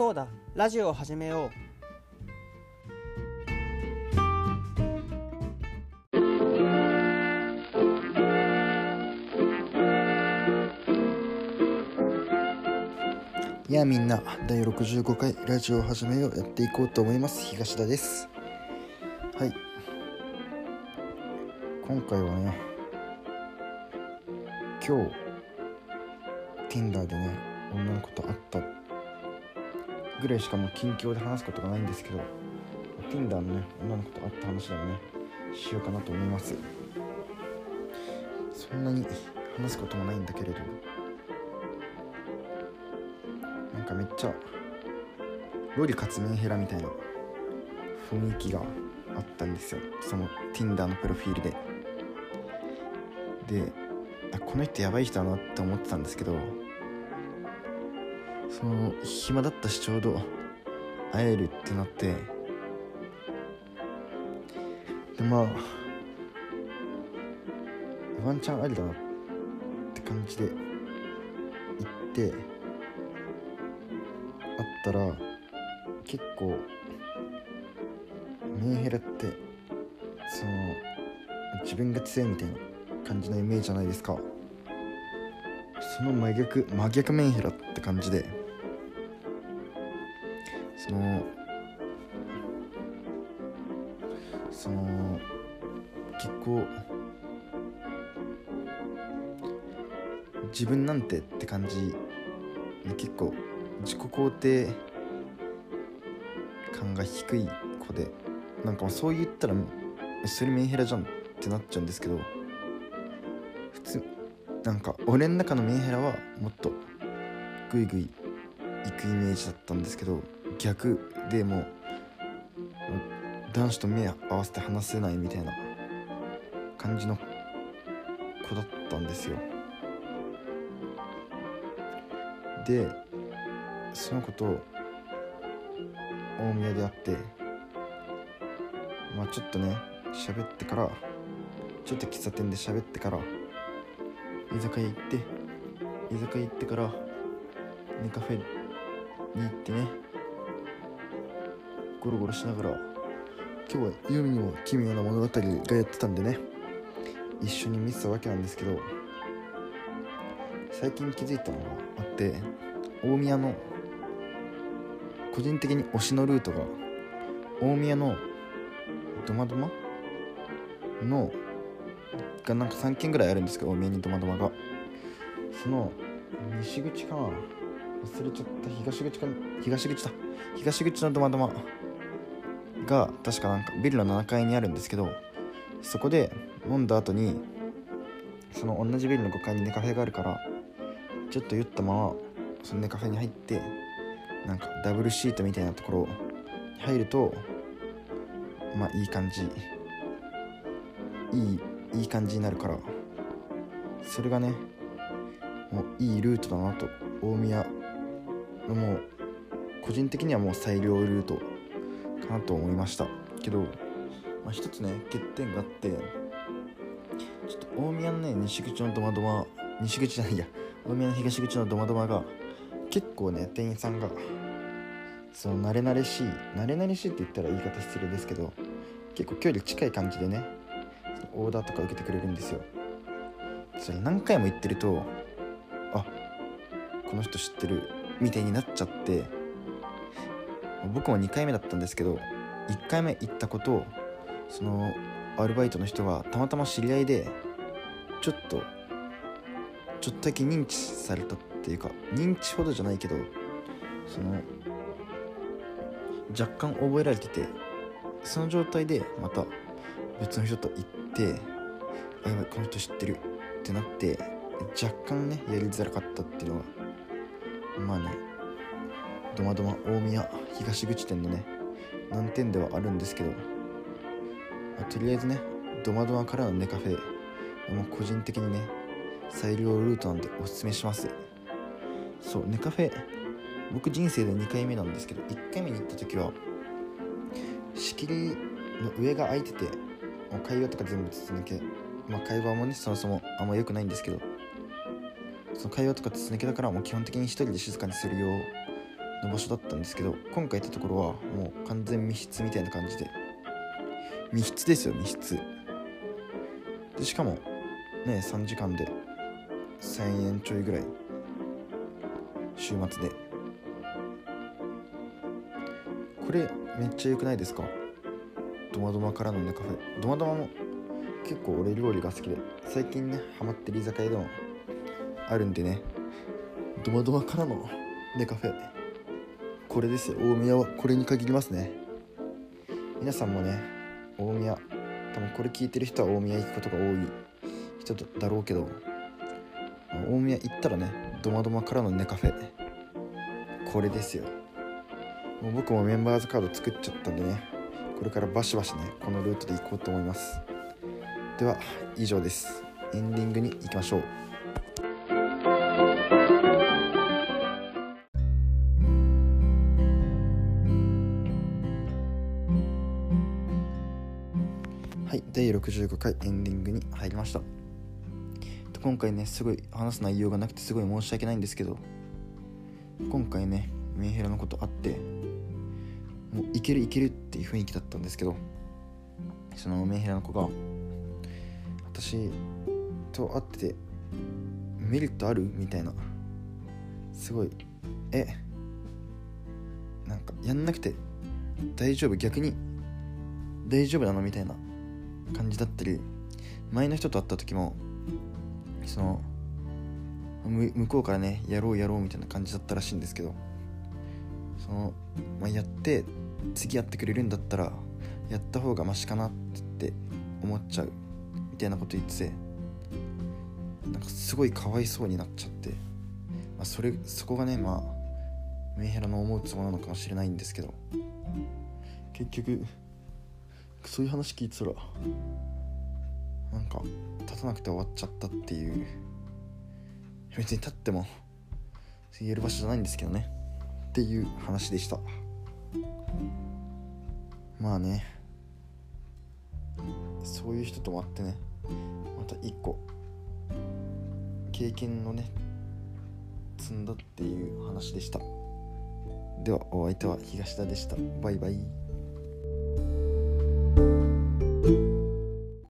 そうだ。ラジオを始めよう。いやみんな。第65回ラジオを始めようやっていこうと思います。東田です。はい。今回はね今日 Tinder でね女の子と会ったぐらいしかもう近況で話すことがないんですけど Tinder のね女の子と会った話でもねしようかなと思います。そんなに話すこともないんだけれどなんかめっちゃロリかつメンヘラみたいな雰囲気があったんですよ。その Tinder のプロフィールで。でこの人やばい人だなって思ってたんですけどその暇だったしちょうど会えるってなって。でまあワンチャンありだなって感じで行って会ったら結構メンヘラってその自分が強いみたいな感じのイメージじゃないですか。その真逆真逆メンヘラって感じで。そのその結構自分なんてって感じで結構自己肯定感が低い子でなんかそう言ったらそれメンヘラじゃんってなっちゃうんですけど普通なんか俺の中のメンヘラはもっとグイグイ行くイメージだったんですけど逆でも男子と目合わせて話せないみたいな感じの子だったんですよ。でその子と大宮で会ってまあちょっとね喋ってからちょっと喫茶店で喋ってから居酒屋行って居酒屋行ってからネカフェに行ってねゴロゴロしながら今日はユミにも奇妙な物語がやってたんでね一緒に見てたわけなんですけど最近気づいたのがあって大宮の個人的に推しのルートが大宮のドマドマ？のがなんか3軒ぐらいあるんですけど大宮にドマドマが。その西口かな？忘れちゃった。東口か東口だ。東口のドマドマ。が確かなんかビルの7階にあるんですけどそこで飲んだ後にその同じビルの5階にネカフェがあるからちょっと酔ったままそのネカフェに入ってなんかダブルシートみたいなところ入るとまあいい感じ。いいいい感じになるからそれがねもういいルートだなと大宮のもう個人的にはもう最良ルート。なと思いました。けど、まあ、一つね欠点があってちょっと大宮のね西口のドマドマ西口じゃないや大宮の東口のドマドマが結構ね店員さんがその慣れ慣れしい慣れ慣れしいって言ったら言い方失礼ですけど結構距離近い感じでねオーダーとか受けてくれるんですよ。それ何回も言ってるとあこの人知ってるみたいになっちゃって僕も2回目だったんですけど1回目行ったことをそのアルバイトの人がたまたま知り合いでちょっとちょっとだけ認知されたっていうか認知ほどじゃないけどその若干覚えられててその状態でまた別の人と行ってあやばいこの人知ってるってなって若干ねやりづらかったっていうのはまあねドマドマ大宮東口店のね難点ではあるんですけど、まあ、とりあえずねドマドマからのネカフェもう個人的にね最良ルートなんでおすすめします。そうネカフェ僕人生で2回目なんですけど1回目に行った時は仕切りの上が空いててもう会話とか全部筒抜けまあ会話もねそもそもあんま良くないんですけどその会話とか筒抜けだからもう基本的に一人で静かにするようの場所だったんですけど今回行ったところはもう完全密室みたいな感じで。密室ですよ密室。でしかもね3時間で1000円ちょいぐらい。週末で。これめっちゃ良くないですか？ドマドマからのねカフェ。ドマドマも結構俺料理が好きで。最近ねハマってる居酒屋でもあるんでね。ドマドマからのねカフェ。これです大宮はこれに限りますね。皆さんもね大宮多分これ聞いてる人は大宮行くことが多い人だろうけど大宮行ったらねドマドマからのねカフェ。これですよ。もう僕もメンバーズカード作っちゃったんでねこれからバシバシねこのルートで行こうと思います。では以上です。エンディングに行きましょう。第65回エンディングに入りました。今回ねすごい話す内容がなくてすごい申し訳ないんですけど今回ねメンヘラのことあってもういけるいけるっていう雰囲気だったんですけどそのメンヘラの子が私と会っててメリットあるみたいなすごいえなんかやんなくて大丈夫？逆に大丈夫なの？みたいな感じだったり前の人と会った時もその向こうからねやろうやろうみたいな感じだったらしいんですけどその、まあ、やって次やってくれるんだったらやった方がマシかなって思っちゃうみたいなこと言っててなんかすごいかわいそうになっちゃって、まあ、それそこがねまあメンヘラの思うつもなのかもしれないんですけど結局そういう話聞いてたらなんか立たなくて終わっちゃったっていう。別に立っても言える場所じゃないんですけどね。っていう話でした。まあね。そういう人ともあってねまた一個経験のね積んだっていう話でした。ではお相手は東田でした。バイバイ。